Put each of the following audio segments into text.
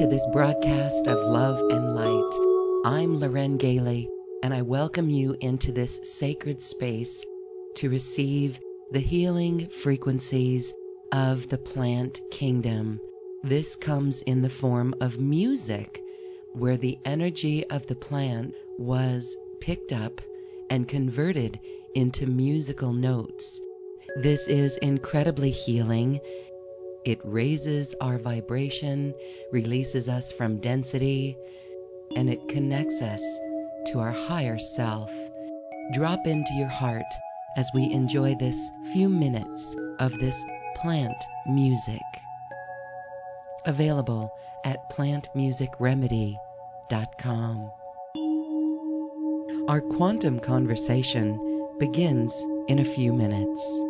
to this broadcast of love and light. I'm Loren Gailey, and I welcome you into this sacred space to receive the healing frequencies of the plant kingdom. This comes in the form of music, where the energy of the plant was picked up and converted into musical notes. This is incredibly healing it raises our vibration, releases us from density, and it connects us to our higher self. Drop into your heart as we enjoy this few minutes of this plant music. Available at plantmusicremedy.com. Our quantum conversation begins in a few minutes.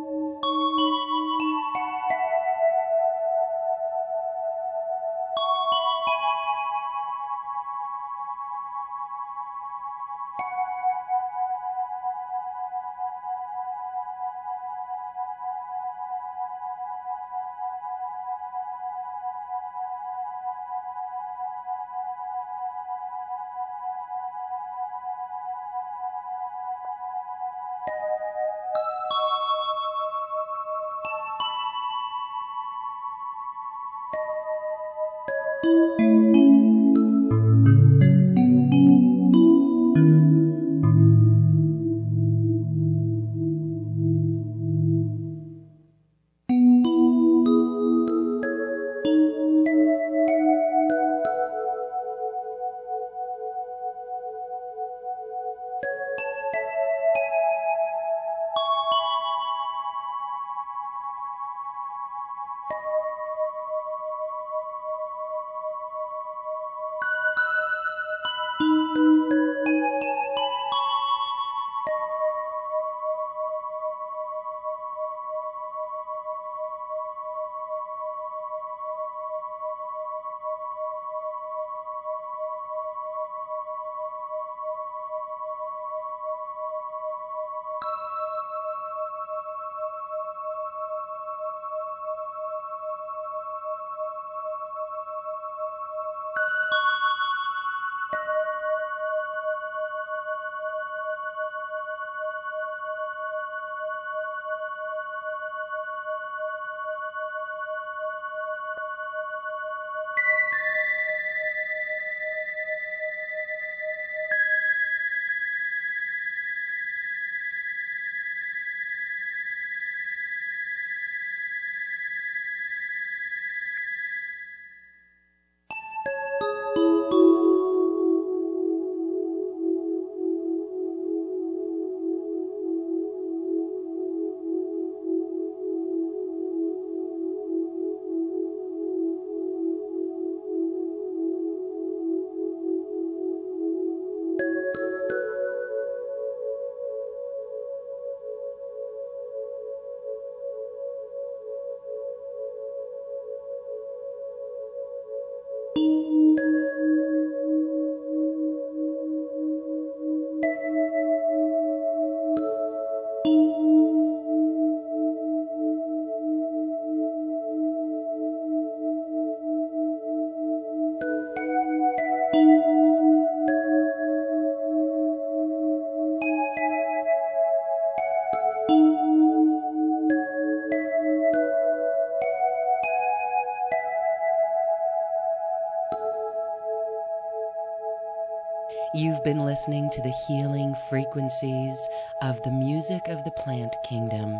Been listening to the healing frequencies of the music of the plant kingdom.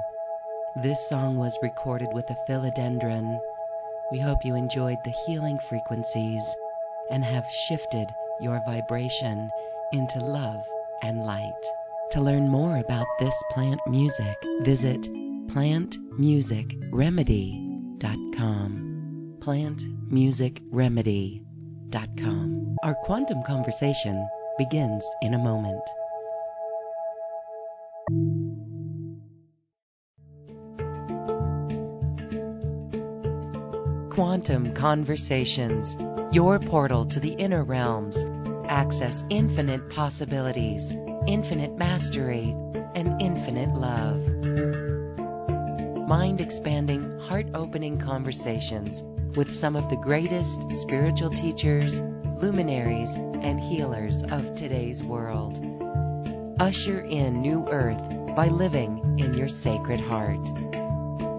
This song was recorded with a philodendron. We hope you enjoyed the healing frequencies and have shifted your vibration into love and light. To learn more about this plant music, visit plantmusicremedy.com. Plantmusicremedy.com. Our quantum conversation begins in a moment. Quantum Conversations, your portal to the inner realms. Access infinite possibilities, infinite mastery, and infinite love. Mind expanding, heart opening conversations with some of the greatest spiritual teachers, luminaries, and healers of today's world. Usher in new earth by living in your sacred heart.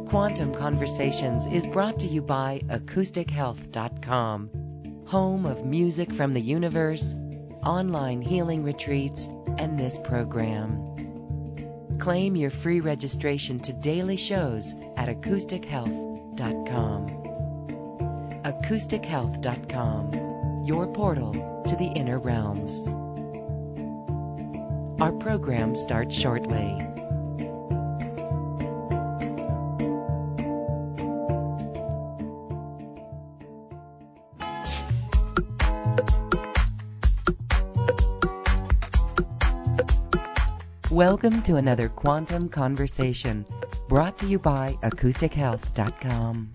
Quantum Conversations is brought to you by AcousticHealth.com, home of music from the universe, online healing retreats, and this program. Claim your free registration to daily shows at acoustichealth.com. acoustichealth.com, your portal to the inner realms. Our program starts shortly. Welcome to another Quantum Conversation brought to you by AcousticHealth.com.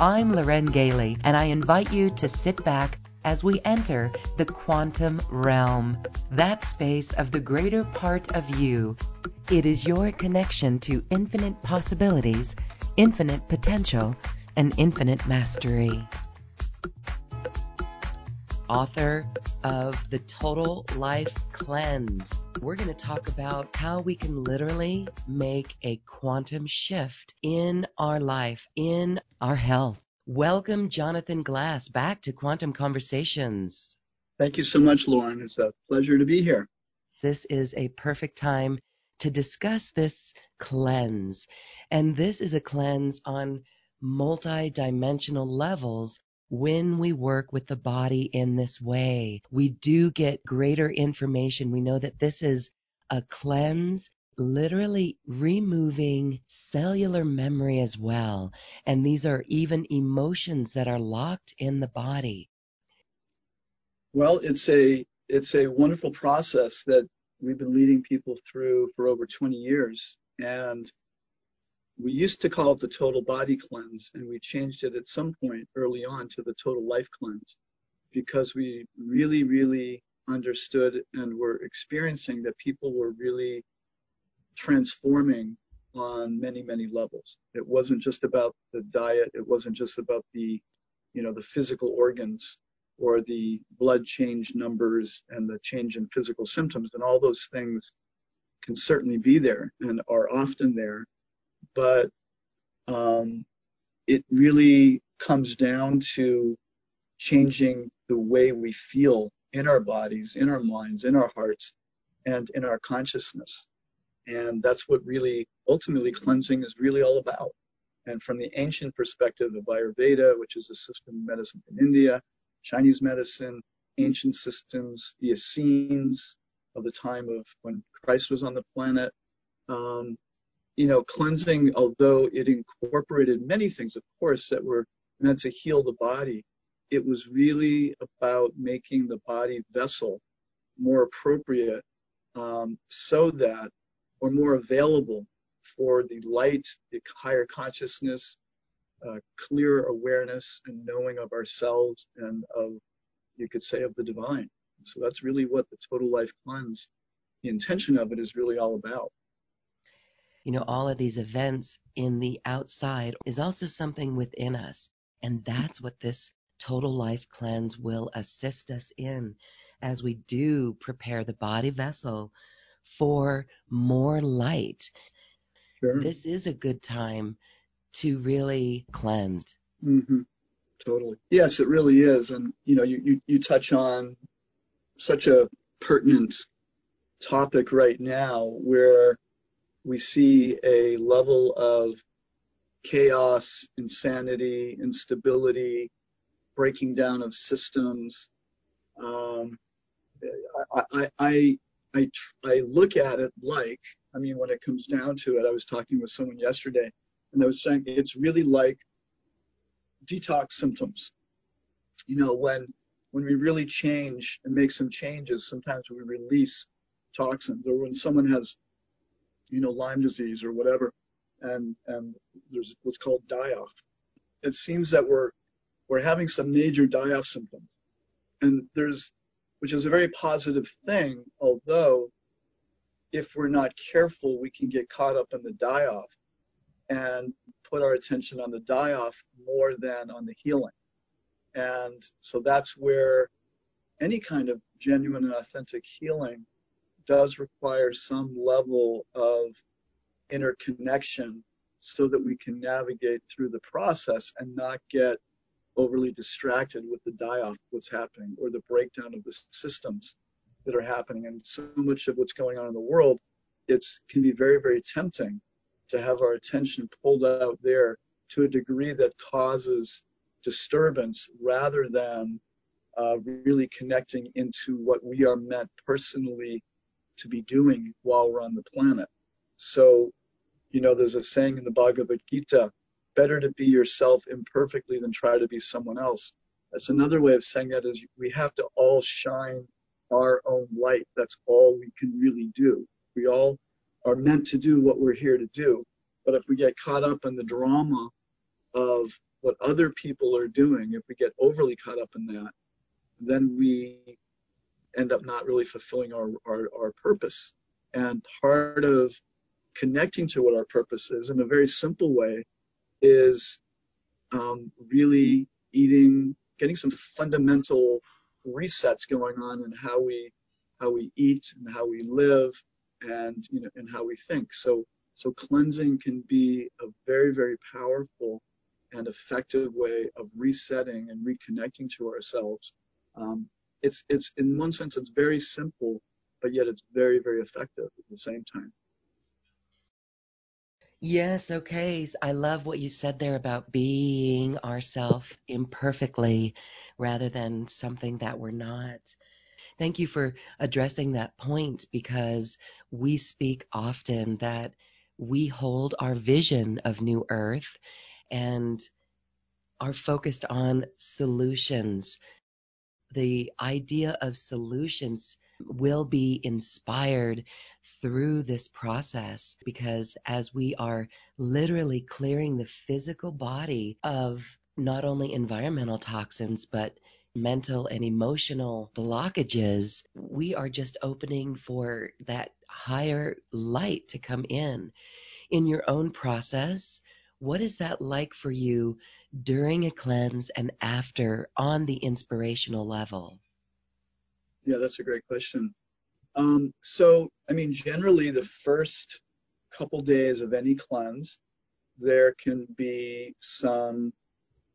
I'm Loren Gailey, and I invite you to sit back as we enter the quantum realm, that space of the greater part of you. It is your connection to infinite possibilities, infinite potential, and infinite mastery. Author of The Total Life Cleanse we're going to talk about how we can literally make a quantum shift in our life, in our health. Welcome, Jonathan Glass, back to Quantum Conversations. Thank you so much, Loren. It's a pleasure to be here. This is a perfect time to discuss this cleanse. And this is a cleanse on multi-dimensional levels when we work with the body in this way. We do get greater information. We know that this is a cleanse, literally removing cellular memory as well. And these are even emotions that are locked in the body. Well, it's a it's a wonderful process that we've been leading people through for over 20 years. And we used to call it the total body cleanse, and we changed it at some point early on to the total life cleanse because we really, really understood and were experiencing that people were really transforming on many, many levels. It wasn't just about the diet, it wasn't just about the, you know, the physical organs or the blood change numbers and the change in physical symptoms, and all those things can certainly be there and are often there but um, it really comes down to changing the way we feel in our bodies, in our minds, in our hearts, and in our consciousness. And that's what really ultimately cleansing is really all about. And from the ancient perspective of Ayurveda, which is a system of medicine in India, Chinese medicine, ancient systems, the Essenes of the time of when Christ was on the planet, um, you know, cleansing, although it incorporated many things, of course, that were meant to heal the body, it was really about making the body vessel more appropriate um, so that, or more available for the light, the higher consciousness, uh, clear awareness and knowing of ourselves and of, you could say, of the divine. So that's really what the total life cleanse, the intention of it is really all about you know, all of these events in the outside is also something within us. And that's what this total life cleanse will assist us in as we do prepare the body vessel for more light. Sure. This is a good time to really cleanse. Mm-hmm. Totally. Yes, it really is. And, you know, you, you, you touch on such a pertinent topic right now where we see a level of chaos, insanity, instability, breaking down of systems. Um, I, I, I, I, I look at it like, I mean, when it comes down to it, I was talking with someone yesterday and I was saying it's really like detox symptoms. You know, when when we really change and make some changes, sometimes we release toxins, or when someone has you know, Lyme disease or whatever, and and there's what's called die-off. It seems that we're we're having some major die-off symptoms, and there's which is a very positive thing, although if we're not careful, we can get caught up in the die-off and put our attention on the die off more than on the healing. And so that's where any kind of genuine and authentic healing does require some level of interconnection so that we can navigate through the process and not get overly distracted with the die off what's happening or the breakdown of the systems that are happening. And so much of what's going on in the world, it can be very, very tempting to have our attention pulled out there to a degree that causes disturbance rather than uh, really connecting into what we are meant personally to be doing while we're on the planet. So, you know, there's a saying in the Bhagavad Gita better to be yourself imperfectly than try to be someone else. That's another way of saying that is we have to all shine our own light. That's all we can really do. We all are meant to do what we're here to do. But if we get caught up in the drama of what other people are doing, if we get overly caught up in that, then we end up not really fulfilling our, our, our purpose. And part of connecting to what our purpose is in a very simple way is um, really eating, getting some fundamental resets going on in how we how we eat and how we live and you know and how we think. So so cleansing can be a very very powerful and effective way of resetting and reconnecting to ourselves. Um, it's it's in one sense it's very simple, but yet it's very very effective at the same time. Yes, okay. I love what you said there about being ourself imperfectly rather than something that we're not. Thank you for addressing that point because we speak often that we hold our vision of New Earth and are focused on solutions. The idea of solutions will be inspired through this process because as we are literally clearing the physical body of not only environmental toxins, but mental and emotional blockages, we are just opening for that higher light to come in. In your own process, what is that like for you during a cleanse and after on the inspirational level? Yeah, that's a great question. Um, so, I mean, generally, the first couple days of any cleanse, there can be some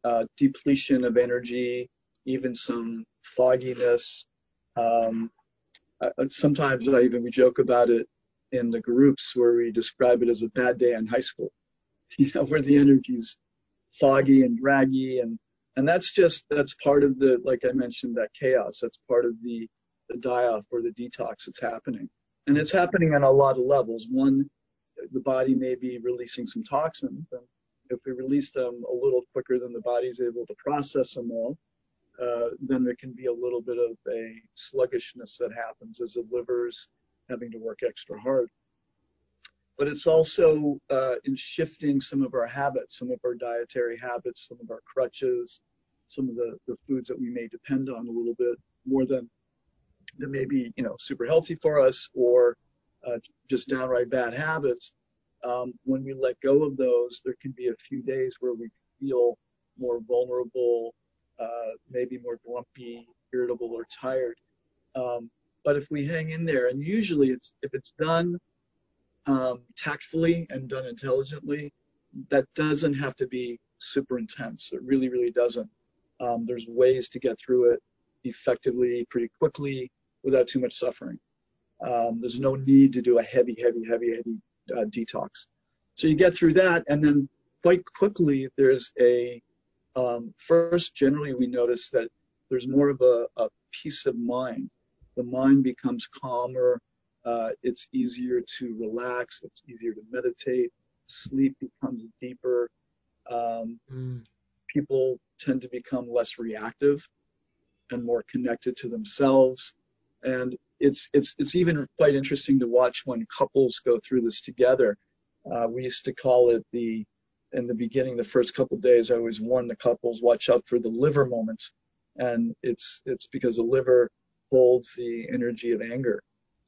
uh, depletion of energy, even some fogginess. Um, uh, sometimes I even we joke about it in the groups where we describe it as a bad day in high school, you know, where the energy's foggy and draggy and and that's just that's part of the like I mentioned that chaos. That's part of the the die-off or the detox that's happening. And it's happening on a lot of levels. One, the body may be releasing some toxins, and if we release them a little quicker than the body's able to process them all, uh, then there can be a little bit of a sluggishness that happens as the liver's having to work extra hard. But it's also uh, in shifting some of our habits, some of our dietary habits, some of our crutches, some of the, the foods that we may depend on a little bit more than that may be you know super healthy for us or uh, just downright bad habits um, when we let go of those there can be a few days where we feel more vulnerable uh, maybe more grumpy irritable or tired. Um, but if we hang in there and usually it's if it's done tactfully and done intelligently that doesn't have to be super intense it really really doesn't um, there's ways to get through it effectively pretty quickly without too much suffering. Um, there's no need to do a heavy, heavy, heavy, heavy uh, detox. So you get through that, and then quite quickly there's a um, first. Generally, we notice that there's more of a, a peace of mind. The mind becomes calmer. Uh, it's easier to relax. It's easier to meditate. Sleep becomes deeper. Um, mm. People tend to become less reactive and more connected to themselves. And it's it's it's even quite interesting to watch when couples go through this together. Uh, we used to call it the in the beginning, the first couple of days, I always warn the couples watch out for the liver moments, and it's it's because the liver holds the energy of anger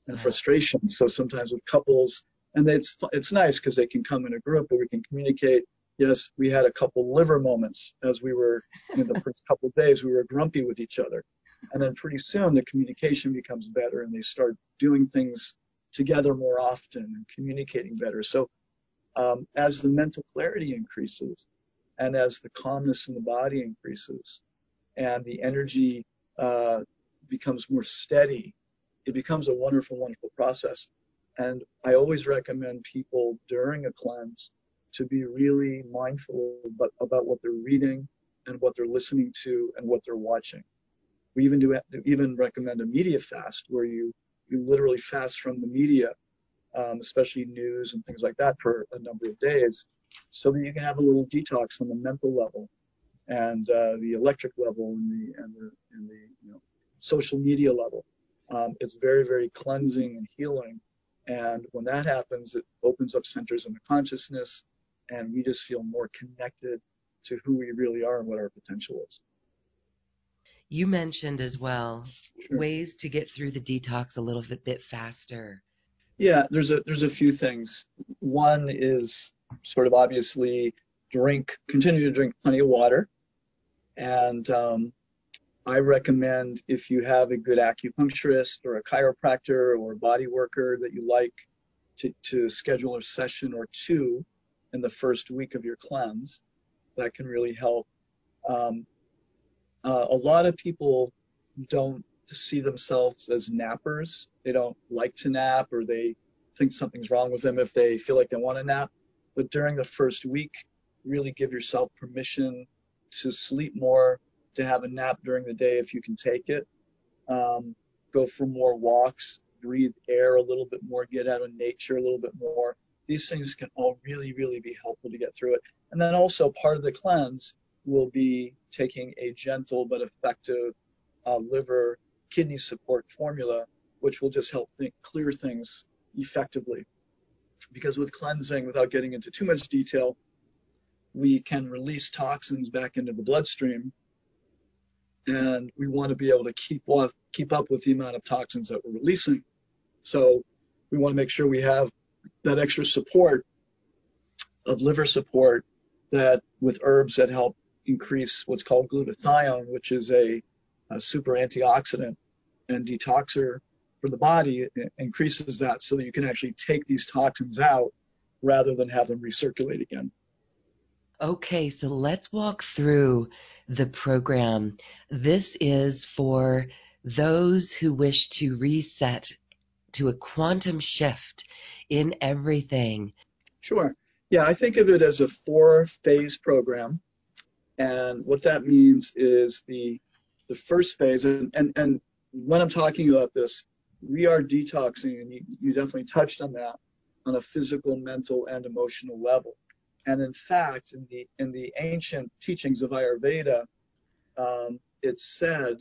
and frustration. So sometimes with couples, and it's it's nice because they can come in a group, but we can communicate. Yes, we had a couple liver moments as we were in the first couple of days. We were grumpy with each other, and then pretty soon the communication becomes better, and they start doing things together more often and communicating better. So um, as the mental clarity increases, and as the calmness in the body increases, and the energy uh, becomes more steady, it becomes a wonderful, wonderful process. And I always recommend people during a cleanse to be really mindful about, about what they're reading and what they're listening to and what they're watching. We even do even recommend a media fast where you you literally fast from the media, um, especially news and things like that, for a number of days, so that you can have a little detox on the mental level and uh, the electric level and the and the, and the you know, social media level. Um, it's very very cleansing and healing, and when that happens, it opens up centers in the consciousness, and we just feel more connected to who we really are and what our potential is. You mentioned as well sure. ways to get through the detox a little bit, bit faster. Yeah, there's a there's a few things. One is sort of obviously drink, continue to drink plenty of water, and um, I recommend if you have a good acupuncturist or a chiropractor or a body worker that you like to, to schedule a session or two in the first week of your cleanse. That can really help. Um, uh, a lot of people don't see themselves as nappers. They don't like to nap or they think something's wrong with them if they feel like they want to nap. But during the first week, really give yourself permission to sleep more, to have a nap during the day if you can take it. Um, go for more walks, breathe air a little bit more, get out of nature a little bit more. These things can all really, really be helpful to get through it. And then also part of the cleanse will be taking a gentle but effective uh, liver kidney support formula, which will just help think, clear things effectively. Because with cleansing, without getting into too much detail, we can release toxins back into the bloodstream, and we want to be able to keep off, keep up with the amount of toxins that we're releasing. So we want to make sure we have that extra support of liver support that with herbs that help increase what's called glutathione, which is a, a super antioxidant and detoxer for the body. It increases that so that you can actually take these toxins out rather than have them recirculate again. Okay, so let's walk through the program. This is for those who wish to reset to a quantum shift in everything. Sure. Yeah, I think of it as a four phase program. And what that means is the the first phase, and, and, and when I'm talking about this, we are detoxing, and you, you definitely touched on that, on a physical, mental, and emotional level. And in fact, in the in the ancient teachings of Ayurveda, um, it's said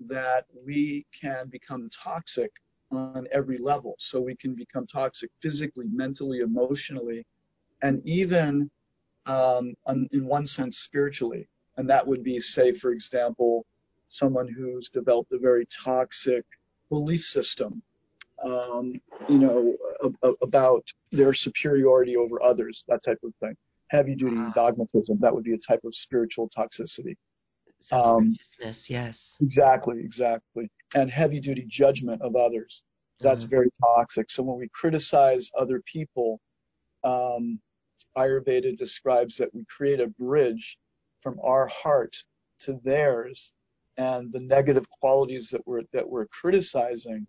that we can become toxic on every level. So we can become toxic physically, mentally, emotionally, and even um, in one sense, spiritually. And that would be, say, for example, someone who's developed a very toxic belief system, um, you know, a, a, about their superiority over others, that type of thing. Heavy duty wow. dogmatism, that would be a type of spiritual toxicity. Um, yes. Exactly, exactly. And heavy duty judgment of others. That's mm. very toxic. So when we criticize other people, um, Ayurveda describes that we create a bridge from our heart to theirs, and the negative qualities that we're that we're criticizing,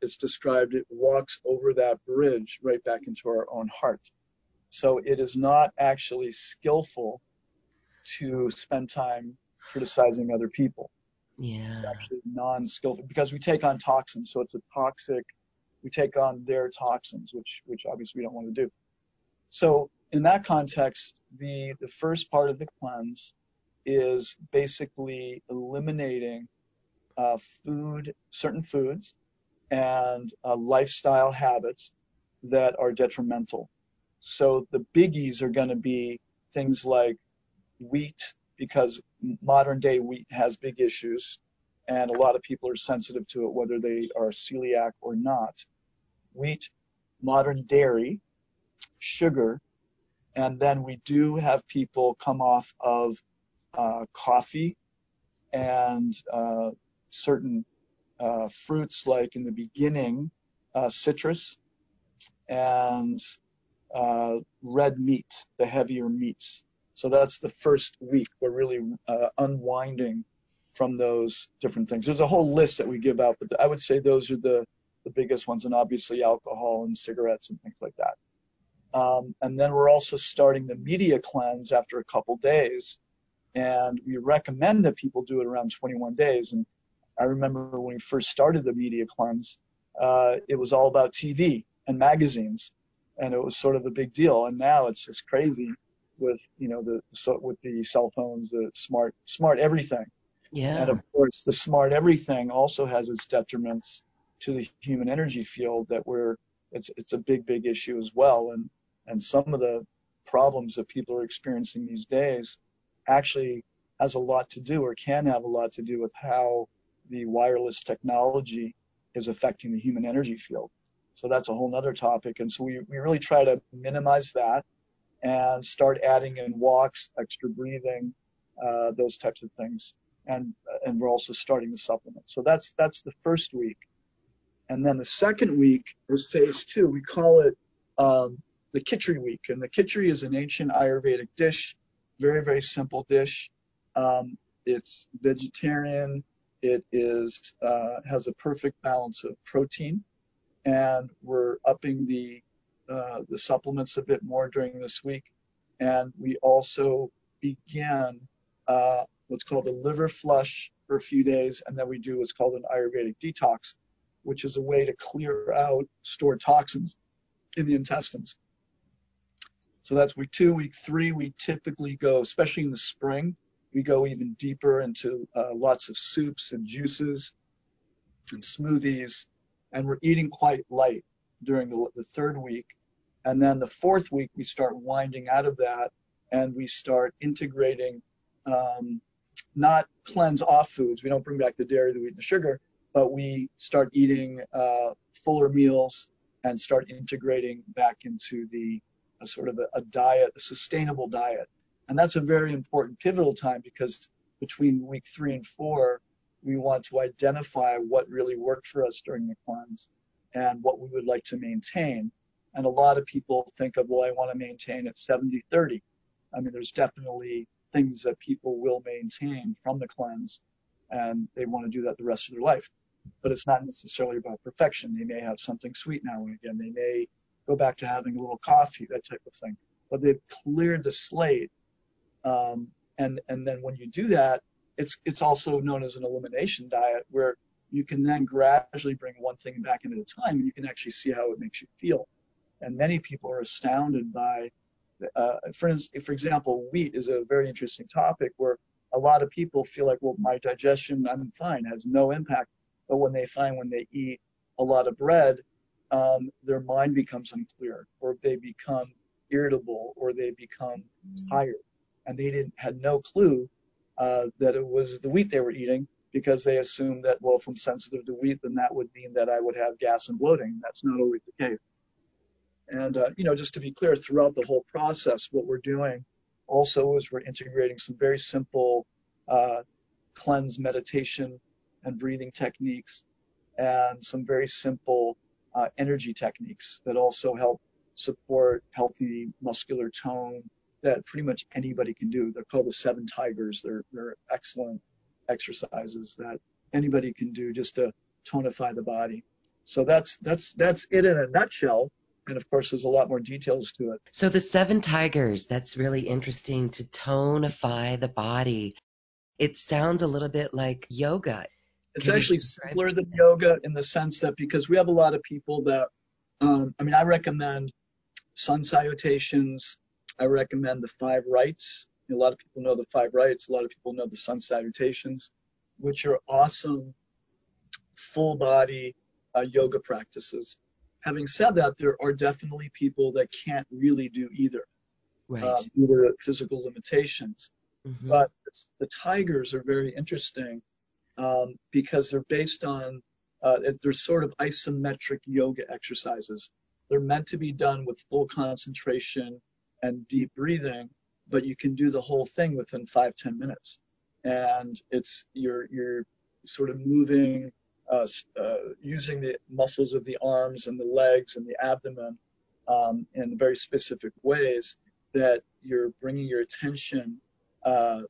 it's described it walks over that bridge right back into our own heart. So it is not actually skillful to spend time criticizing other people. Yeah. It's actually non-skillful because we take on toxins. So it's a toxic. We take on their toxins, which which obviously we don't want to do. So in that context, the, the first part of the cleanse is basically eliminating uh, food, certain foods, and uh, lifestyle habits that are detrimental. So the biggies are going to be things like wheat, because modern day wheat has big issues, and a lot of people are sensitive to it, whether they are celiac or not. Wheat modern dairy, sugar, and then we do have people come off of uh, coffee and uh, certain fruits, like in the beginning, uh, citrus and uh, red meat, the heavier meats. So that's the first week. We're really uh, unwinding from those different things. There's a whole list that we give out, but I would say those are the, the biggest ones, and obviously alcohol and cigarettes and things like that. Um, and then we're also starting the media cleanse after a couple days. And we recommend that people do it around 21 days. And I remember when we first started the media cleanse, uh, it was all about TV and magazines, and it was sort of a big deal. And now it's just crazy with you know the so with the cell phones, the smart smart everything. Yeah. And of course, the smart everything also has its detriments to the human energy field that we're it's it's a big big issue as well. And and some of the problems that people are experiencing these days actually has a lot to do or can have a lot to do with how the wireless technology is affecting the human energy field. So that's a whole other topic. And so we, we really try to minimize that and start adding in walks, extra breathing, uh, those types of things. And, and we're also starting the supplement. So that's, that's the first week. And then the second week is phase two. We call it um, the Khichdi week. And the Khichdi is an ancient Ayurvedic dish, very, very simple dish. Um, it's vegetarian. It is uh, has a perfect balance of protein, and we're upping the uh, the supplements a bit more during this week. And we also began uh, what's called a liver flush for a few days, and then we do what's called an Ayurvedic detox, which is a way to clear out stored toxins in the intestines. So that's week two. Week three, we typically go, especially in the spring, we go even deeper into uh, lots of soups and juices and smoothies, and we're eating quite light during the, the third week. And then the fourth week, we start winding out of that and we start integrating um, not cleanse off foods. We don't bring back the dairy, the wheat, and the sugar, but we start eating uh, fuller meals and start integrating back into the sort of a, a diet, a sustainable diet. And that's a very important pivotal time because between week three and four, we want to identify what really worked for us during the cleanse and what we would like to maintain. And a lot of people think of, well, I want to maintain at 70 30. I mean, there's definitely things that people will maintain from the cleanse and they want to do that the rest of their life. But it's not necessarily about perfection. They may have something sweet now and again. They may go back to having a little coffee, that type of thing. But they've cleared the slate um, and and then when you do that, it's it's also known as an elimination diet, where you can then gradually bring one thing back in at a time, and you can actually see how it makes you feel. And many people are astounded by, uh, for instance, for example, wheat is a very interesting topic where a lot of people feel like, well, my digestion, I'm fine, has no impact. But when they find when they eat a lot of bread, um, their mind becomes unclear, or they become irritable, or they become tired and they didn't had no clue uh, that it was the wheat they were eating because they assumed that well, if I'm sensitive to wheat, then that would mean that I would have gas and bloating. That's not always the case. And uh, you know, just to be clear, throughout the whole process, what we're doing also is we're integrating some very simple uh, cleanse meditation and breathing techniques, and some very simple uh, energy techniques that also help support healthy muscular tone that pretty much anybody can do. They're called the seven tigers. They're, they're excellent exercises that anybody can do just to tonify the body. So that's, that's, that's it in a nutshell. And of course, there's a lot more details to it. So the seven tigers, that's really interesting to tonify the body. It sounds a little bit like yoga. It's Can actually simpler than yoga in the sense that because we have a lot of people that, um, I mean, I recommend sun salutations, I recommend the five rites. A lot of people know the five rites. A lot of people know the sun salutations, which are awesome full body uh, yoga practices. Having said that, there are definitely people that can't really do either right. uh, due to physical limitations. Mm-hmm. But the tigers are very interesting um, because they're based on uh, they're sort of isometric yoga exercises. They're meant to be done with full concentration and deep breathing, but you can do the whole thing within five ten minutes. And it's you're you're sort of moving, uh, uh, using the muscles of the arms and the legs and the abdomen um, in very specific ways that you're bringing your attention uh,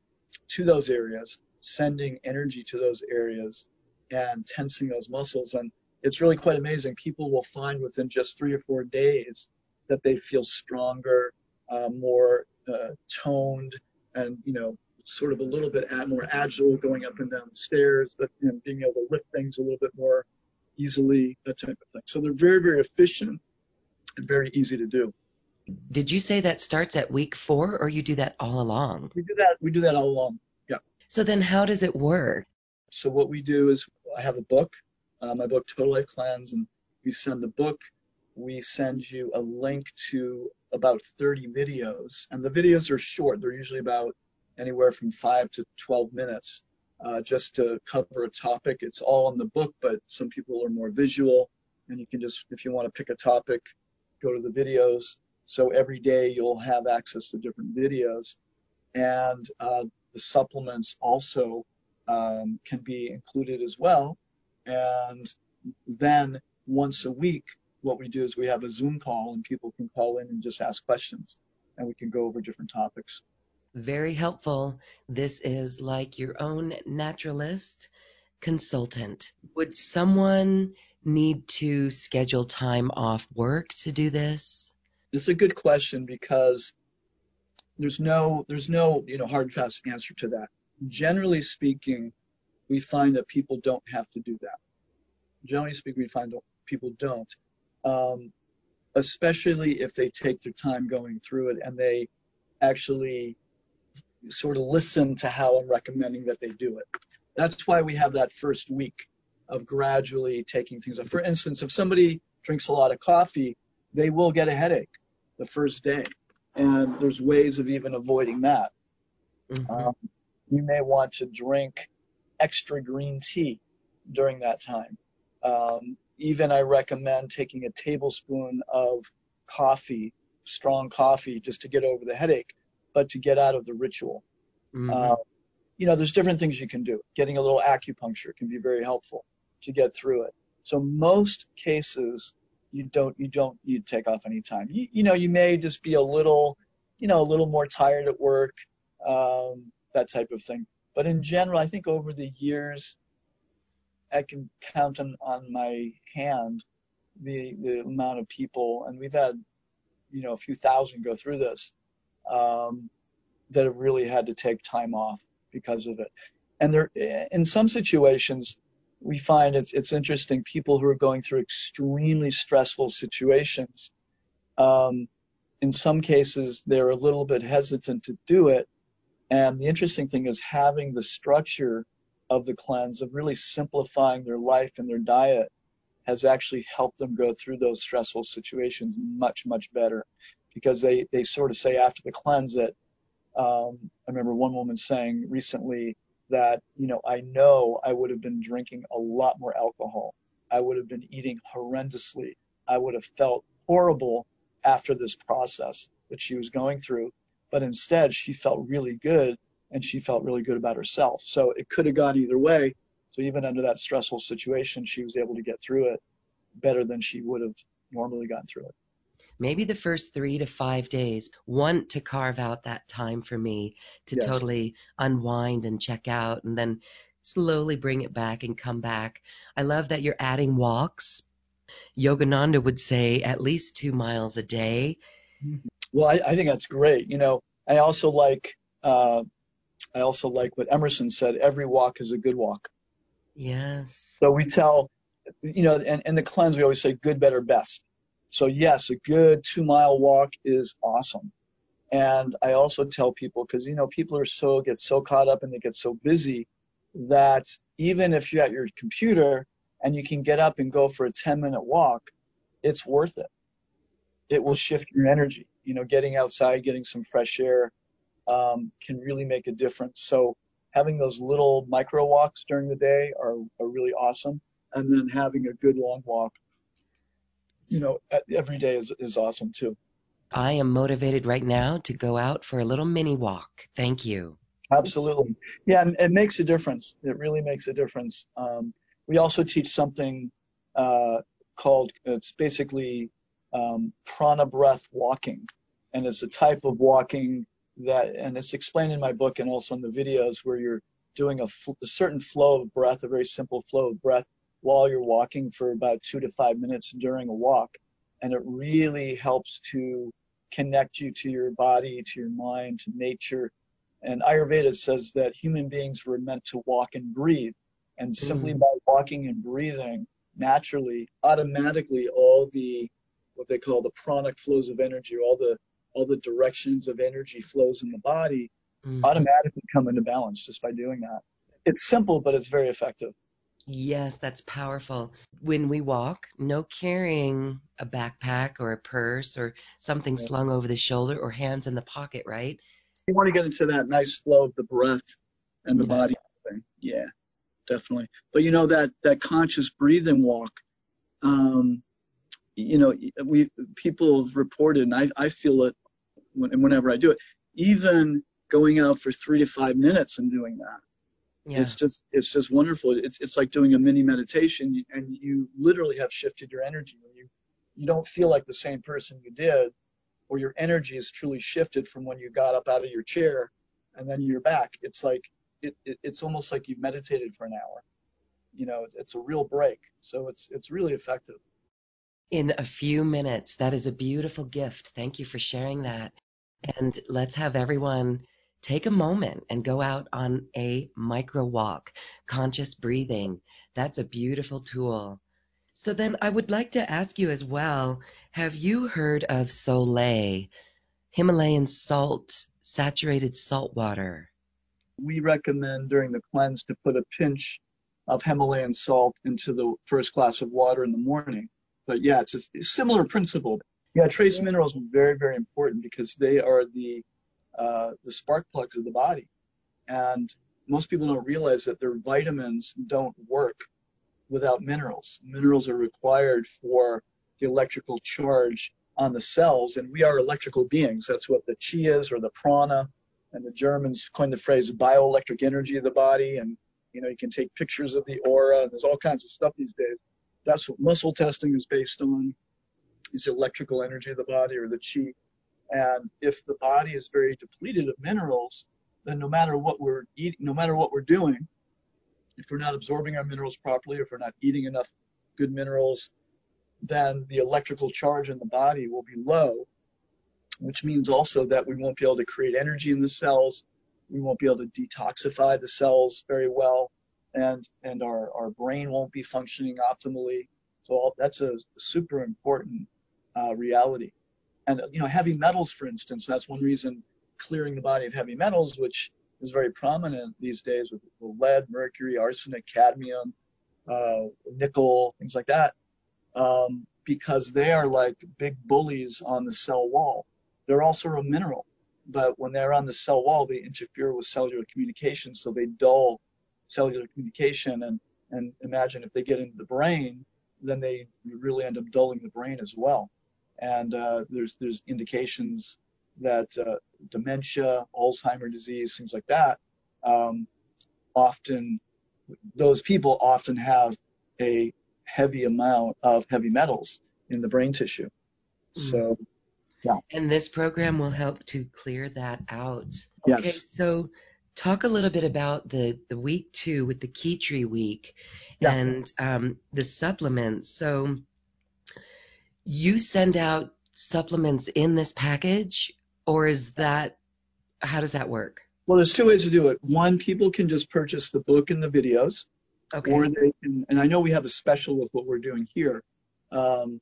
to those areas, sending energy to those areas, and tensing those muscles. And it's really quite amazing. People will find within just three or four days that they feel stronger, uh, more uh, toned, and you know, sort of a little bit more agile going up and down the stairs, that you know, being able to lift things a little bit more easily, that type of thing. So they're very, very efficient and very easy to do. Did you say that starts at week four, or you do that all along? We do that. We do that all along. Yeah. So then, how does it work? So what we do is, I have a book, uh, my book Total Life Cleanse, and we send the book. We send you a link to about 30 videos, and the videos are short. They're usually about anywhere from five to 12 minutes, uh, just to cover a topic. It's all in the book, but some people are more visual, and you can just, if you want to pick a topic, go to the videos. So every day you'll have access to different videos. And uh, the supplements also um, can be included as well. And then once a week, what we do is we have a Zoom call and people can call in and just ask questions and we can go over different topics. Very helpful. This is like your own naturalist consultant. Would someone need to schedule time off work to do this? This is a good question because there's no there's no you know hard and fast answer to that. Generally speaking, we find that people don't have to do that. Generally speaking, we find that people don't, especially if they take their time going through it and they actually sort of listen to how I'm recommending that they do it. That's why we have that first week of gradually taking things off. For instance, if somebody drinks a lot of coffee, they will get a headache the first day. And there's ways of even avoiding that. Mm-hmm. Um, you may want to drink extra green tea during that time. Um, even I recommend taking a tablespoon of coffee, strong coffee, just to get over the headache, but to get out of the ritual. Mm-hmm. Uh, you know, there's different things you can do. Getting a little acupuncture can be very helpful to get through it. So most cases, you don't you don't you take off any time. You, you know, you may just be a little, you know, a little more tired at work, um, that type of thing. But in general, I think over the years, I can count on, on my hand the the amount of people, and we've had, you know, a few thousand go through this, um, that have really had to take time off because of it. And there, in some situations, we find it's it's interesting. People who are going through extremely stressful situations, um, in some cases, they're a little bit hesitant to do it. And the interesting thing is having the structure of the cleanse of really simplifying their life and their diet has actually helped them go through those stressful situations much much better because they they sort of say after the cleanse that um, I remember one woman saying recently that, you know, I know I would have been drinking a lot more alcohol. I would have been eating horrendously. I would have felt horrible after this process that she was going through. But instead, she felt really good and she felt really good about herself. So it could have gone either way. So even under that stressful situation, she was able to get through it better than she would have normally gone through it maybe the first three to five days, want to carve out that time for me to yes. totally unwind and check out and then slowly bring it back and come back. I love that you're adding walks. Yogananda would say at least two miles a day. Mm-hmm. Well, I, I think that's great. You know, I also like, uh, I also like what Emerson said, every walk is a good walk. Yes. So we tell, you know, and, and the cleanse, we always say good, better, best. So yes, a good two mile walk is awesome. And I also tell people, because you know, people are so get so caught up and they get so busy that even if you're at your computer and you can get up and go for a 10 minute walk, it's worth it. It will shift your energy. You know, getting outside, getting some fresh air um, can really make a difference. So having those little micro walks during the day are, are really awesome. And then having a good long walk you know, every day is, is awesome too. I am motivated right now to go out for a little mini walk. Thank you. Absolutely. Yeah, and it makes a difference. It really makes a difference. Um, we also teach something uh, called, it's basically um, prana breath walking. And it's a type of walking that, and it's explained in my book and also in the videos where you're doing a, fl- a certain flow of breath, a very simple flow of breath while you're walking for about two to five minutes during a walk. And it really helps to connect you to your body, to your mind, to nature. And Ayurveda says that human beings were meant to walk and breathe. And simply mm. by walking and breathing naturally, automatically all the what they call the pranic flows of energy, all the all the directions of energy flows in the body mm. automatically come into balance just by doing that. It's simple, but it's very effective. Yes, that's powerful. When we walk, no carrying a backpack or a purse or something yeah. slung over the shoulder or hands in the pocket, right? You want to get into that nice flow of the breath and the yeah. body thing. Yeah, definitely. But you know that that conscious breathing walk, um, you know, we people have reported, and I I feel it when, whenever I do it. Even going out for three to five minutes and doing that yeah. It's just it's just wonderful. It's it's like doing a mini meditation, and you literally have shifted your energy. You you don't feel like the same person you did, or your energy is truly shifted from when you got up out of your chair, and then you're back. It's like it, it it's almost like you've meditated for an hour. You know, it's a real break. So it's it's really effective. In a few minutes, that is a beautiful gift. Thank you for sharing that. And let's have everyone take a moment and go out on a micro walk, conscious breathing. That's a beautiful tool. So then I would like to ask you as well, have you heard of Sole, Himalayan salt, saturated salt water? We recommend during the cleanse to put a pinch of Himalayan salt into the first glass of water in the morning. But yeah, it's a similar principle. Yeah, trace minerals are very, very important because they are the uh, the spark plugs of the body. And most people don't realize that their vitamins don't work without minerals. Minerals are required for the electrical charge on the cells, and we are electrical beings. That's what the chi is, or the prana, and the Germans coined the phrase bioelectric energy of the body. And you know, you can take pictures of the aura, and there's all kinds of stuff these days. That's what muscle testing is based on, is electrical energy of the body, or the chi. And if the body is very depleted of minerals, then no matter what we're eating, no matter what we're doing, if we're not absorbing our minerals properly, if we're not eating enough good minerals, then the electrical charge in the body will be low, which means also that we won't be able to create energy in the cells. We won't be able to detoxify the cells very well, and and our, our brain won't be functioning optimally. So all, that's a super important uh, reality and you know heavy metals for instance that's one reason clearing the body of heavy metals which is very prominent these days with lead mercury arsenic cadmium uh, nickel things like that um, because they are like big bullies on the cell wall they're also a mineral but when they're on the cell wall they interfere with cellular communication so they dull cellular communication and and imagine if they get into the brain then they really end up dulling the brain as well and uh, there's there's indications that uh, dementia, Alzheimer disease, things like that, um, often those people often have a heavy amount of heavy metals in the brain tissue. Mm. So, yeah. And this program will help to clear that out. Okay, yes. so talk a little bit about the, the week two with the Kitchari Week yeah. and um, the supplements. So you send out supplements in this package, or is that how does that work? Well, there's two ways to do it. One, people can just purchase the book and the videos, okay. or they can, and I know we have a special with what we're doing here, um,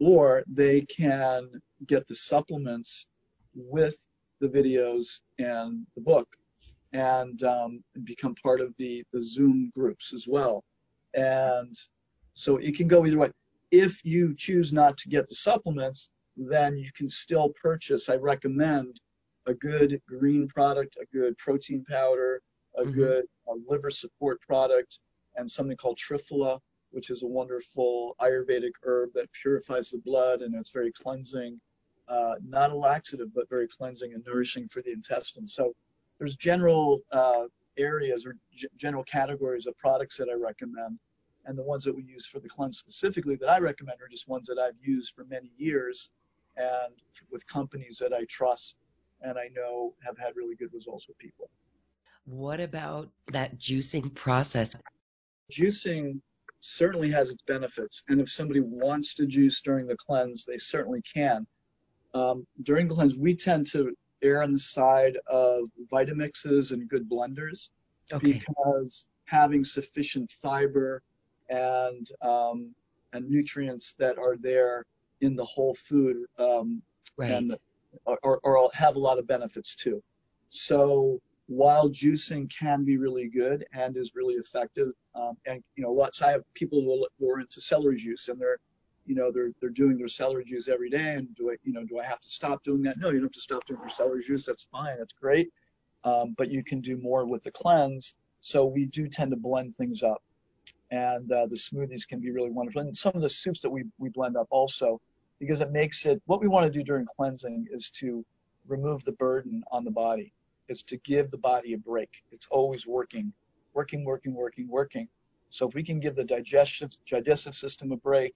or they can get the supplements with the videos and the book, and um, become part of the the Zoom groups as well. And so it can go either way. If you choose not to get the supplements, then you can still purchase. I recommend a good green product, a good protein powder, a mm-hmm. good liver support product, and something called Triphala, which is a wonderful Ayurvedic herb that purifies the blood and it's very cleansing. Uh, not a laxative, but very cleansing and nourishing for the intestine. So there's general uh, areas or g- general categories of products that I recommend. And the ones that we use for the cleanse specifically that I recommend are just ones that I've used for many years and with companies that I trust and I know have had really good results with people. What about that juicing process? Juicing certainly has its benefits. And if somebody wants to juice during the cleanse, they certainly can. Um, during the cleanse, we tend to the side of Vitamixes and good blenders okay. because having sufficient fiber and um, and nutrients that are there in the whole food um, right. and or, or have a lot of benefits too. So while juicing can be really good and is really effective, um, and you know, lots I have people who, who are into celery juice and they're, you know, they're they're doing their celery juice every day. And do I, you know, do I have to stop doing that? No, you don't have to stop doing your celery juice. That's fine. That's great. Um, but you can do more with the cleanse. So we do tend to blend things up, and uh, the smoothies can be really wonderful. And some of the soups that we we blend up also, because it makes it. What we want to do during cleansing is to remove the burden on the body is to give the body a break. It's always working, working, working, working, working. So if we can give the digestive digestive system a break,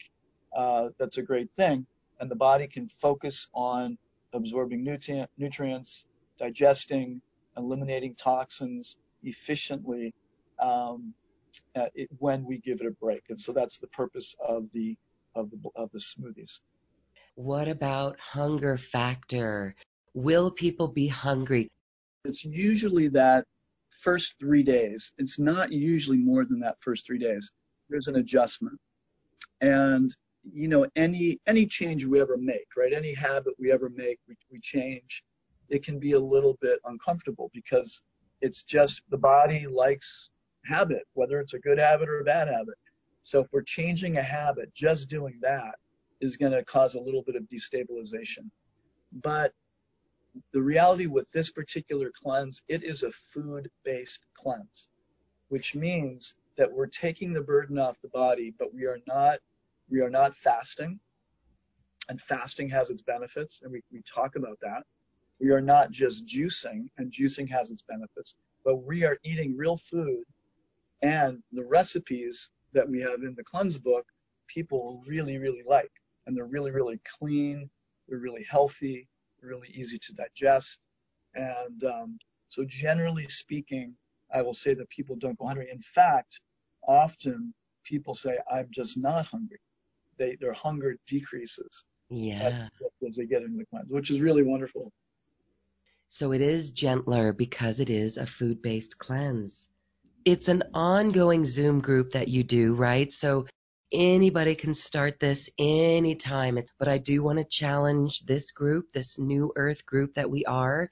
uh, that's a great thing, and the body can focus on absorbing nutrient, nutrients, digesting, eliminating toxins efficiently um, uh, it, when we give it a break. And so that's the purpose of the of the of the smoothies. What about hunger factor? Will people be hungry? It's usually that first three days. It's not usually more than that first three days. There's an adjustment. And you know, any any change we ever make, right? Any habit we ever make, we, we change. It can be a little bit uncomfortable because it's just the body likes habit, whether it's a good habit or a bad habit. So if we're changing a habit, just doing that is going to cause a little bit of destabilization. But the reality with this particular cleanse, it is a food based cleanse, which means that we're taking the burden off the body, but we are not we are not fasting. And fasting has its benefits, and we, we talk about that. We are not just juicing, and juicing has its benefits, but we are eating real food and the recipes that we have in the cleanse book, people really, really like. And they're really, really clean, they're really healthy, really easy to digest. And um, so, generally speaking, I will say that people don't go hungry. In fact, often people say, I'm just not hungry. They, their hunger decreases yeah. as they get into the cleanse, which is really wonderful. So it is gentler because it is a food based cleanse. It's an ongoing Zoom group that you do, right? So Anybody can start this anytime. But I do want to challenge this group, this new earth group that we are.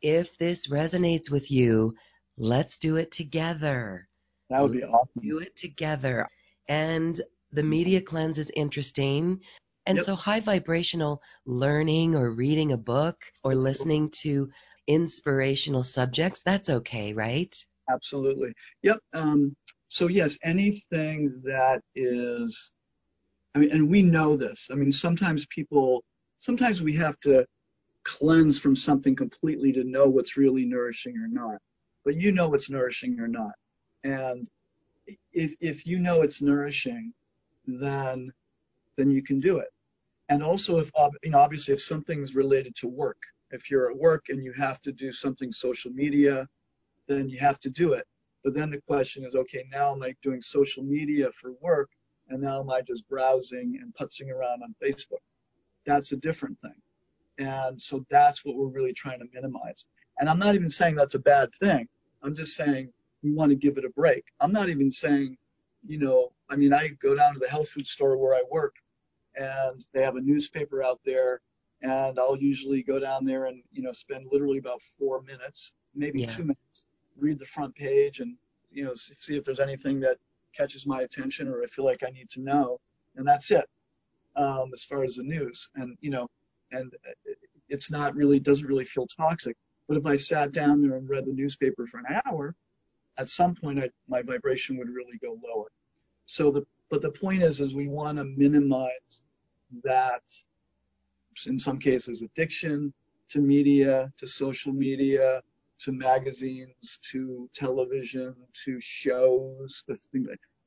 If this resonates with you, let's do it together. That would be awesome. Do it together. And the media cleanse is interesting. And yep. so high vibrational learning or reading a book or listening to inspirational subjects, that's okay, right? Absolutely. Yep. Um, so yes, anything that is, I mean, and we know this. I mean, sometimes people, sometimes we have to cleanse from something completely to know what's really nourishing or not. But you know what's nourishing or not. And if if you know it's nourishing, then then you can do it. And also, if you know, obviously, if something's related to work, if you're at work and you have to do something social media, then you have to do it. But then the question is, okay, now am I doing social media for work? And now am I just browsing and putzing around on Facebook? That's a different thing. And so that's what we're really trying to minimize. And I'm not even saying that's a bad thing. I'm just saying we want to give it a break. I'm not even saying, you know, I mean, I go down to the health food store where I work and they have a newspaper out there and I'll usually go down there and, you know, spend literally about four minutes, maybe yeah. two minutes read the front page and you know see if there's anything that catches my attention or I feel like I need to know, and that's it. Um, as far as the news, and you know, and it's not really doesn't really feel toxic. But if I sat down there and read the newspaper for an hour, at some point I, my vibration would really go lower. So the But the point is, is we want to minimize that, in some cases, addiction to media, to social media, to magazines, to television, to shows, the,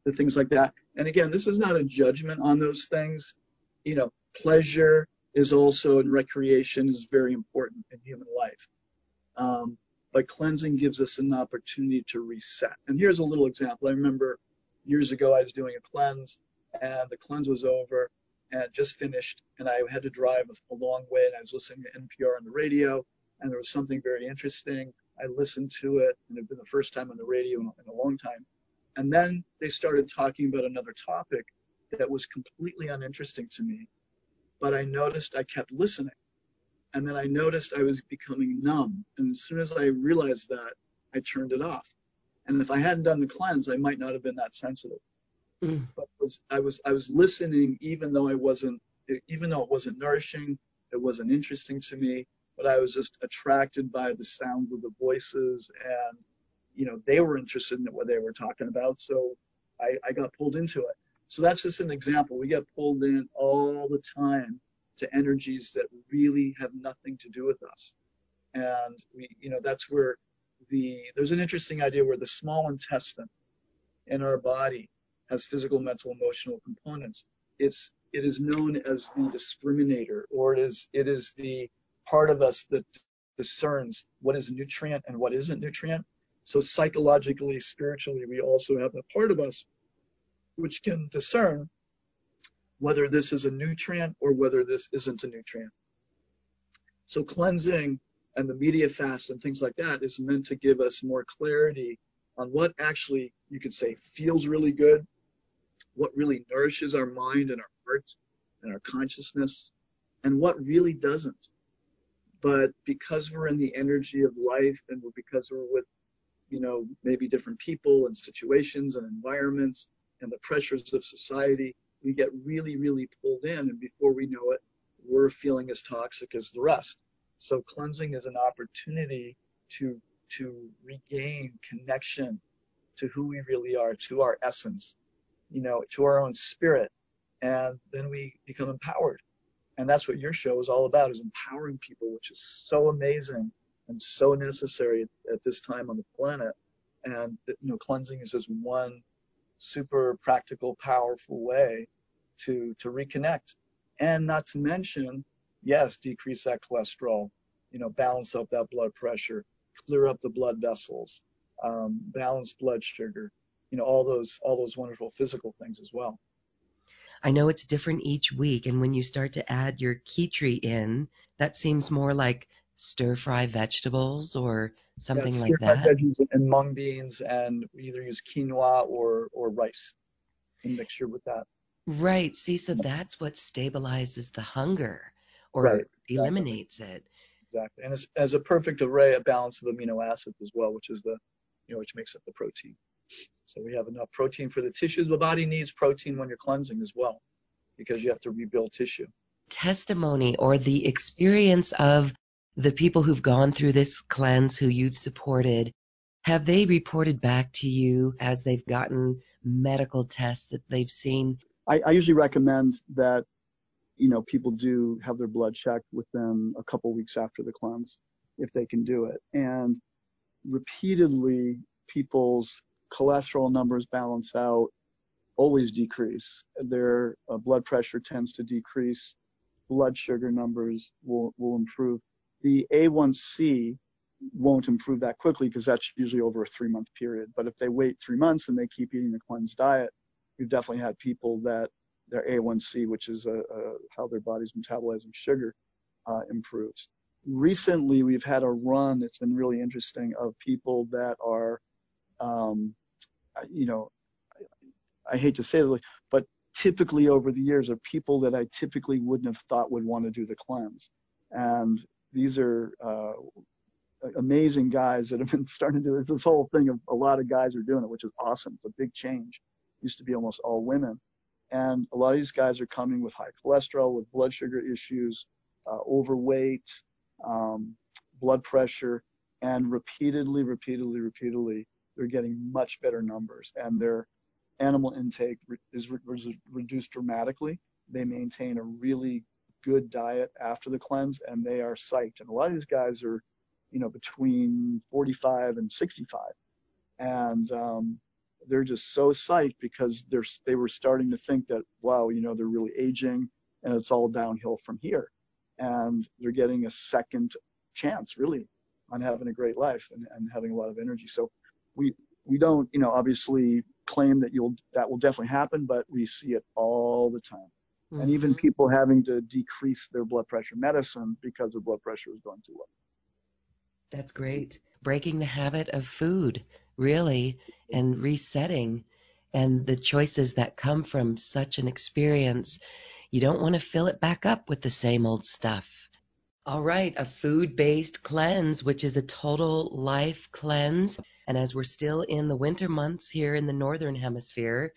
the things like that. And again, this is not a judgment on those things. You know, pleasure is also, and recreation is very important in human life. Um, but cleansing gives us an opportunity to reset. And here's a little example. I remember years ago I was doing a cleanse, and the cleanse was over and just finished, and I had to drive a, long way, and I was listening to NPR on the radio, and there was something very interesting. I listened to it, and it had been the first time on the radio in, in a long time. And then they started talking about another topic that was completely uninteresting to me, but I noticed I kept listening. And then I noticed I was becoming numb. And as soon as I realized that, I turned it off. And if I hadn't done the cleanse, I might not have been that sensitive. Mm. But was, I was I was listening even though I wasn't even though it wasn't nourishing, it wasn't interesting to me, but I was just attracted by the sound of the voices and you know they were interested in what they were talking about. So I, I got pulled into it. So that's just an example. We get pulled in all the time to energies that really have nothing to do with us. And we, you know, that's where the, there's an interesting idea where the small intestine in our body has physical, mental, emotional components. It's, it is known as the discriminator, or it is, it is the part of us that discerns what is nutrient and what isn't nutrient. So psychologically, spiritually, we also have a part of us which can discern whether this is a nutrient or whether this isn't a nutrient. So cleansing and the media fast and things like that is meant to give us more clarity on what actually you could say feels really good, what really nourishes our mind and our heart and our consciousness, and what really doesn't. But because we're in the energy of life and because we're with, you know, maybe different people and situations and environments and the pressures of society, we get really, really pulled in, and before we know it, we're feeling as toxic as the rest. So cleansing is an opportunity to to regain connection to who we really are, to our essence, you know, to our own spirit, and then we become empowered. And that's what your show is all about: is empowering people, which is so amazing and so necessary at this time on the planet. And you know, cleansing is just one super practical, powerful way to to reconnect. And not to mention, yes, decrease that cholesterol, you know, balance up that blood pressure, clear up the blood vessels, um, balance blood sugar, you know, all those all those wonderful physical things as well. I know it's different each week, and when you start to add your Kitchari in, that seems more like stir fry vegetables or something yeah, like that. veggies and mung beans, and we either use quinoa or or rice in mixture with that. Right. See, so that's what stabilizes the hunger or right. eliminates exactly. it. Exactly. And as, as a perfect array, a balance of amino acids as well, which is the, you know, which makes up the protein. So we have enough protein for the tissues. The body needs protein when you're cleansing as well, because you have to rebuild tissue. Testimony or the experience of the people who've gone through this cleanse who you've supported, have they reported back to you as they've gotten medical tests that they've seen? I, I usually recommend that you know people do have their blood checked within a couple weeks after the cleanse if they can do it. And repeatedly, people's cholesterol numbers balance out, always decrease. Their uh, blood pressure tends to decrease. Blood sugar numbers will, will improve the A1C won't improve that quickly because that's usually over a three month period. But if they wait three months and they keep eating the cleanse diet, we've definitely had people that their A1C, which is a, a, how their body's metabolizing sugar, uh, improves. Recently, we've had a run. that's been really interesting of people that are, um, you know, I, I hate to say it, but typically over the years are people that I typically wouldn't have thought would want to do the cleanse. And these are uh, amazing guys that have been starting to do this. This whole thing of a lot of guys are doing it, which is awesome. It's a big change. Used to be almost all women. And a lot of these guys are coming with high cholesterol, with blood sugar issues, uh, overweight, um, blood pressure, and repeatedly, repeatedly, repeatedly, they're getting much better numbers. And they're animal intake is, re- reduced dramatically. They maintain a really good diet after the cleanse, and they are psyched. And a lot of these guys are, you know, between 45 and 65, and um, they're just so psyched because they're they were starting to think that wow, you know, they're really aging, and it's all downhill from here, and they're getting a second chance, really, on having a great life and, and having a lot of energy. So we we don't, you know, obviously claim that you'll that will definitely happen, but we see it all the time. Mm-hmm. And even people having to decrease their blood pressure medicine because their blood pressure is going too low. That's great. Breaking the habit of food, really, and resetting and the choices that come from such an experience. You don't want to fill it back up with the same old stuff. All right, a food based cleanse, which is a total life cleanse. And as we're still in the winter months here in the Northern Hemisphere,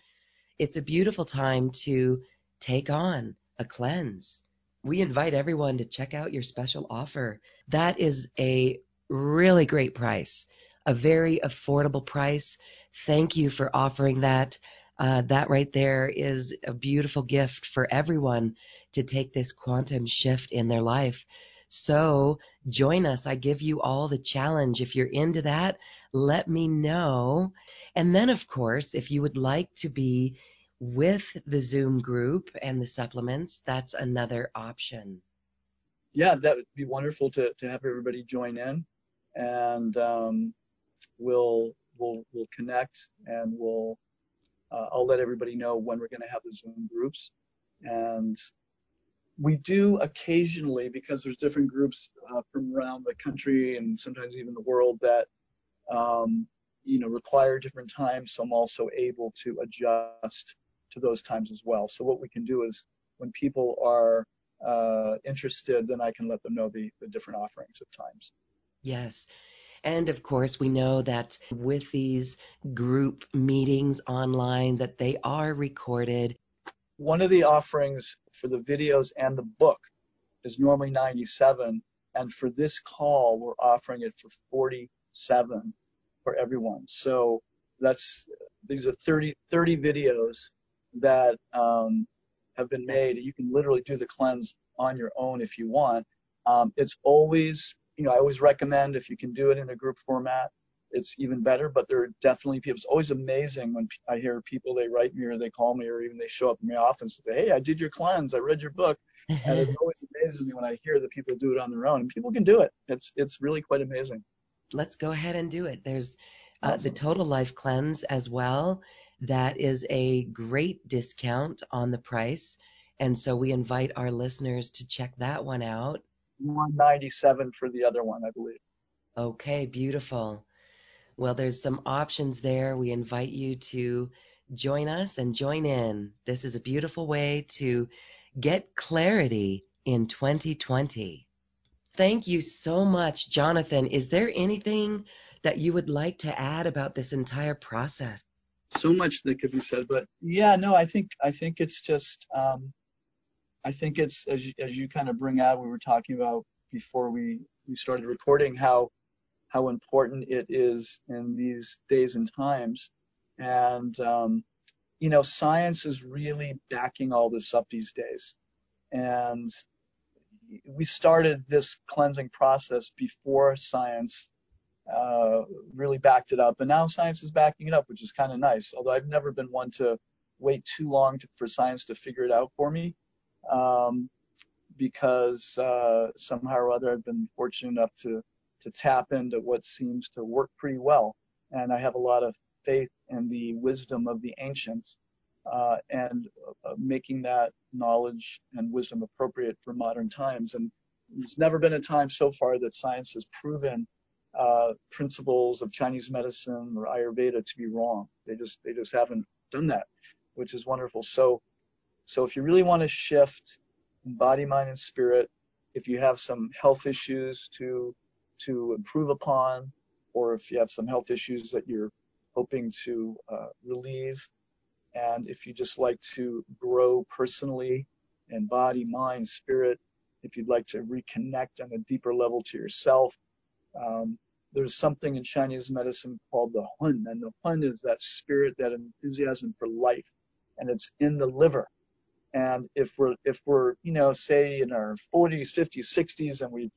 it's a beautiful time to take on a cleanse. We invite everyone to check out your special offer. That is a really great price, a very affordable price. Thank you for offering that. Uh, that right there is a beautiful gift for everyone to take this quantum shift in their life. So join us. I give you all the challenge. If you're into that, let me know. And then, of course, if you would like to be with the Zoom group and the supplements, that's another option. Yeah, that would be wonderful to, to have everybody join in, and um, we'll we'll we'll connect and we'll uh, I'll let everybody know when we're going to have the Zoom groups, and we do occasionally because there's different groups uh, from around the country and sometimes even the world that um, you know require different times so i'm also able to adjust to those times as well. So what we can do is when people are uh, interested then i can let them know the, the different offerings of times. Yes and of course, we know that with these group meetings online that they are recorded. One of the offerings for the videos and the book is normally 97 and for this call we're offering it for 47 for everyone. So that's these are 30 30 videos that um, have been made. You can literally do the cleanse on your own if you want. Um, it's always you know i always recommend if you can do it in a group format it's even better. But there are definitely people. It's always amazing when I hear people they write me or they call me or even they show up in my office and say, "Hey, I did your cleanse. I read your book." and it always amazes me when I hear that people do it on their own, and people can do it. It's it's really quite amazing. Let's go ahead and do it. There's uh, awesome. the Total Life Cleanse as well. That is a great discount on the price, and so we invite our listeners to check that one out. 197 for the other one, I believe. Okay, beautiful. Well, there's some options there. We invite you to join us and join in. This is a beautiful way to get clarity in 2020. Thank you so much, Jonathan. Is there anything that you would like to add about this entire process? So much that could be said, but yeah, no, I think I think it's just um, I think it's as you, as you kind of bring out, we were talking about before we we started recording how how important it is in these days and times. And, um, you know, science is really backing all this up these days. And we started this cleansing process before science uh, really backed it up. And now science is backing it up, which is kind of nice. Although I've never been one to wait too long to, for science to figure it out for me. Um, because uh, somehow or other I've been fortunate enough to to tap into what seems to work pretty well. And I have a lot of faith in the wisdom of the ancients uh, and uh, making that knowledge and wisdom appropriate for modern times. And there's never been a time so far that science has proven uh, principles of Chinese medicine or Ayurveda to be wrong. They just they just haven't done that, which is wonderful. So so if you really want to shift body, mind, and spirit, if you have some health issues to to improve upon, or if you have some health issues that you're hoping to uh, relieve, and if you just like to grow personally in body, mind, spirit, if you'd like to reconnect on a deeper level to yourself, um, there's something in Chinese medicine called the hun, and the hun is that spirit, that enthusiasm for life, and it's in the liver. And if we're if we're you know say in our 40s, 50s, 60s, and we've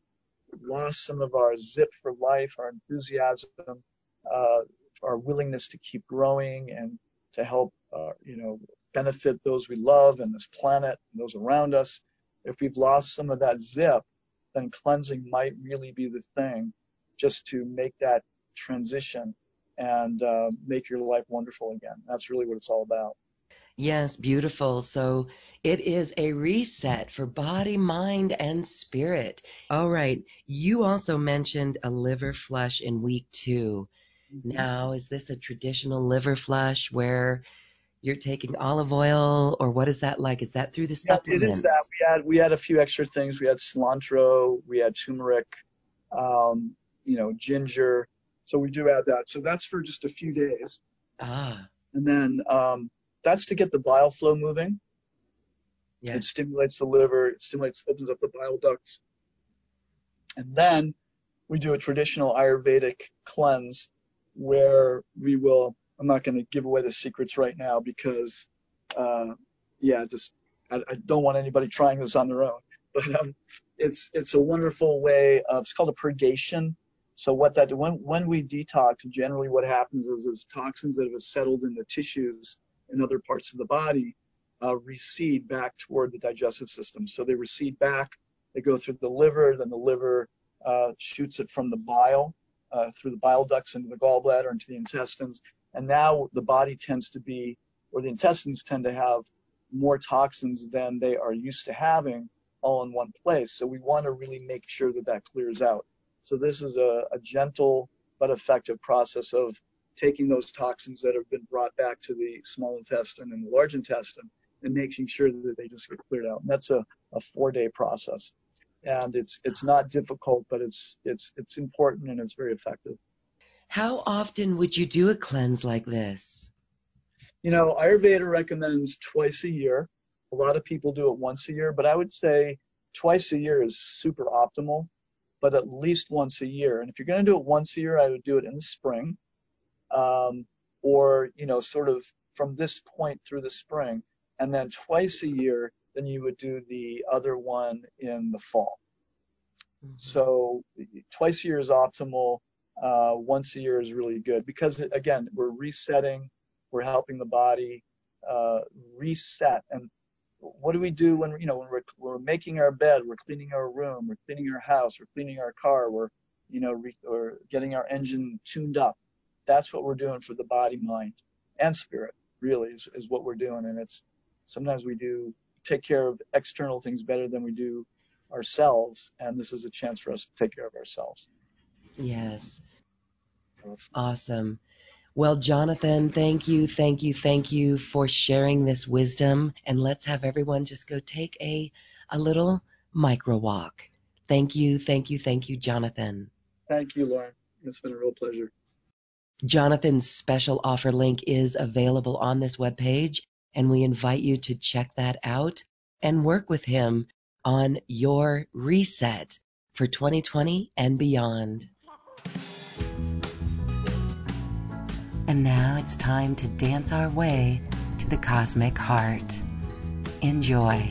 lost some of our zip for life, our enthusiasm, uh, our willingness to keep growing and to help uh, you know benefit those we love and this planet and those around us. If we've lost some of that zip, then cleansing might really be the thing just to make that transition and uh, make your life wonderful again. That's really what it's all about. Yes, beautiful. So it is a reset for body, mind, and spirit. All right. You also mentioned a liver flush in week 2 mm-hmm. Now, is this a traditional liver flush where you're taking olive oil, or what is that like? Is that through the yeah, supplements? It is that. We had we had a few extra things. We had cilantro, we had turmeric, um, you know, ginger. So we do add that. So that's for just a few days. Ah. And then um, that's to get the bile flow moving. Yes. It stimulates the liver. It stimulates, opens up the bile ducts. And then we do a traditional Ayurvedic cleanse where we will. I'm not going to give away the secrets right now because, uh, yeah, just I, I, don't want anybody trying this on their own. But um, it's it's a wonderful way of. It's called a purgation so what that when when we detox, generally what happens is, is toxins that have settled in the tissues in other parts of the body uh, recede back toward the digestive system. So they recede back, they go through the liver, then the liver uh, shoots it from the bile uh, through the bile ducts into the gallbladder into the intestines, and now the body tends to be, or the intestines tend to have more toxins than they are used to having all in one place. So we want to really make sure that that clears out. So this is a, a gentle but effective process of taking those toxins that have been brought back to the small intestine and the large intestine and making sure that they just get cleared out. And that's a, a four day process. And it's it's not difficult, but it's it's it's important and it's very effective. How often would you do a cleanse like this? You know, Ayurveda recommends twice a year. A lot of people do it once a year, but I would say twice a year is super optimal but at least once a year. And if you're going to do it once a year, I would do it in the spring, um, or you know, sort of from this point through the spring, and then twice a year, then you would do the other one in the fall. Mm-hmm. So twice a year is optimal. Uh, once a year is really good because again, we're resetting, we're helping the body uh, reset, and what do we do when you know when we're, we're making our bed, we're cleaning our room, we're cleaning our house, we're cleaning our car, we're you know re, or getting our engine tuned up. That's what we're doing for the body, mind, and spirit. Really is, is what we're doing, and it's sometimes we do take care of external things better than we do ourselves, and this is a chance for us to take care of ourselves. Yes. Awesome. Well, Jonathan, thank you, thank you, thank you for sharing this wisdom. And let's have everyone just go take a, a little micro walk. Thank you, thank you, thank you, Jonathan. Thank you, Loren. It's been a real pleasure. Jonathan's special offer link is available on this webpage, and we invite you to check that out and work with him on your reset for 2020 and beyond. And now it's time to dance our way to the cosmic heart. Enjoy.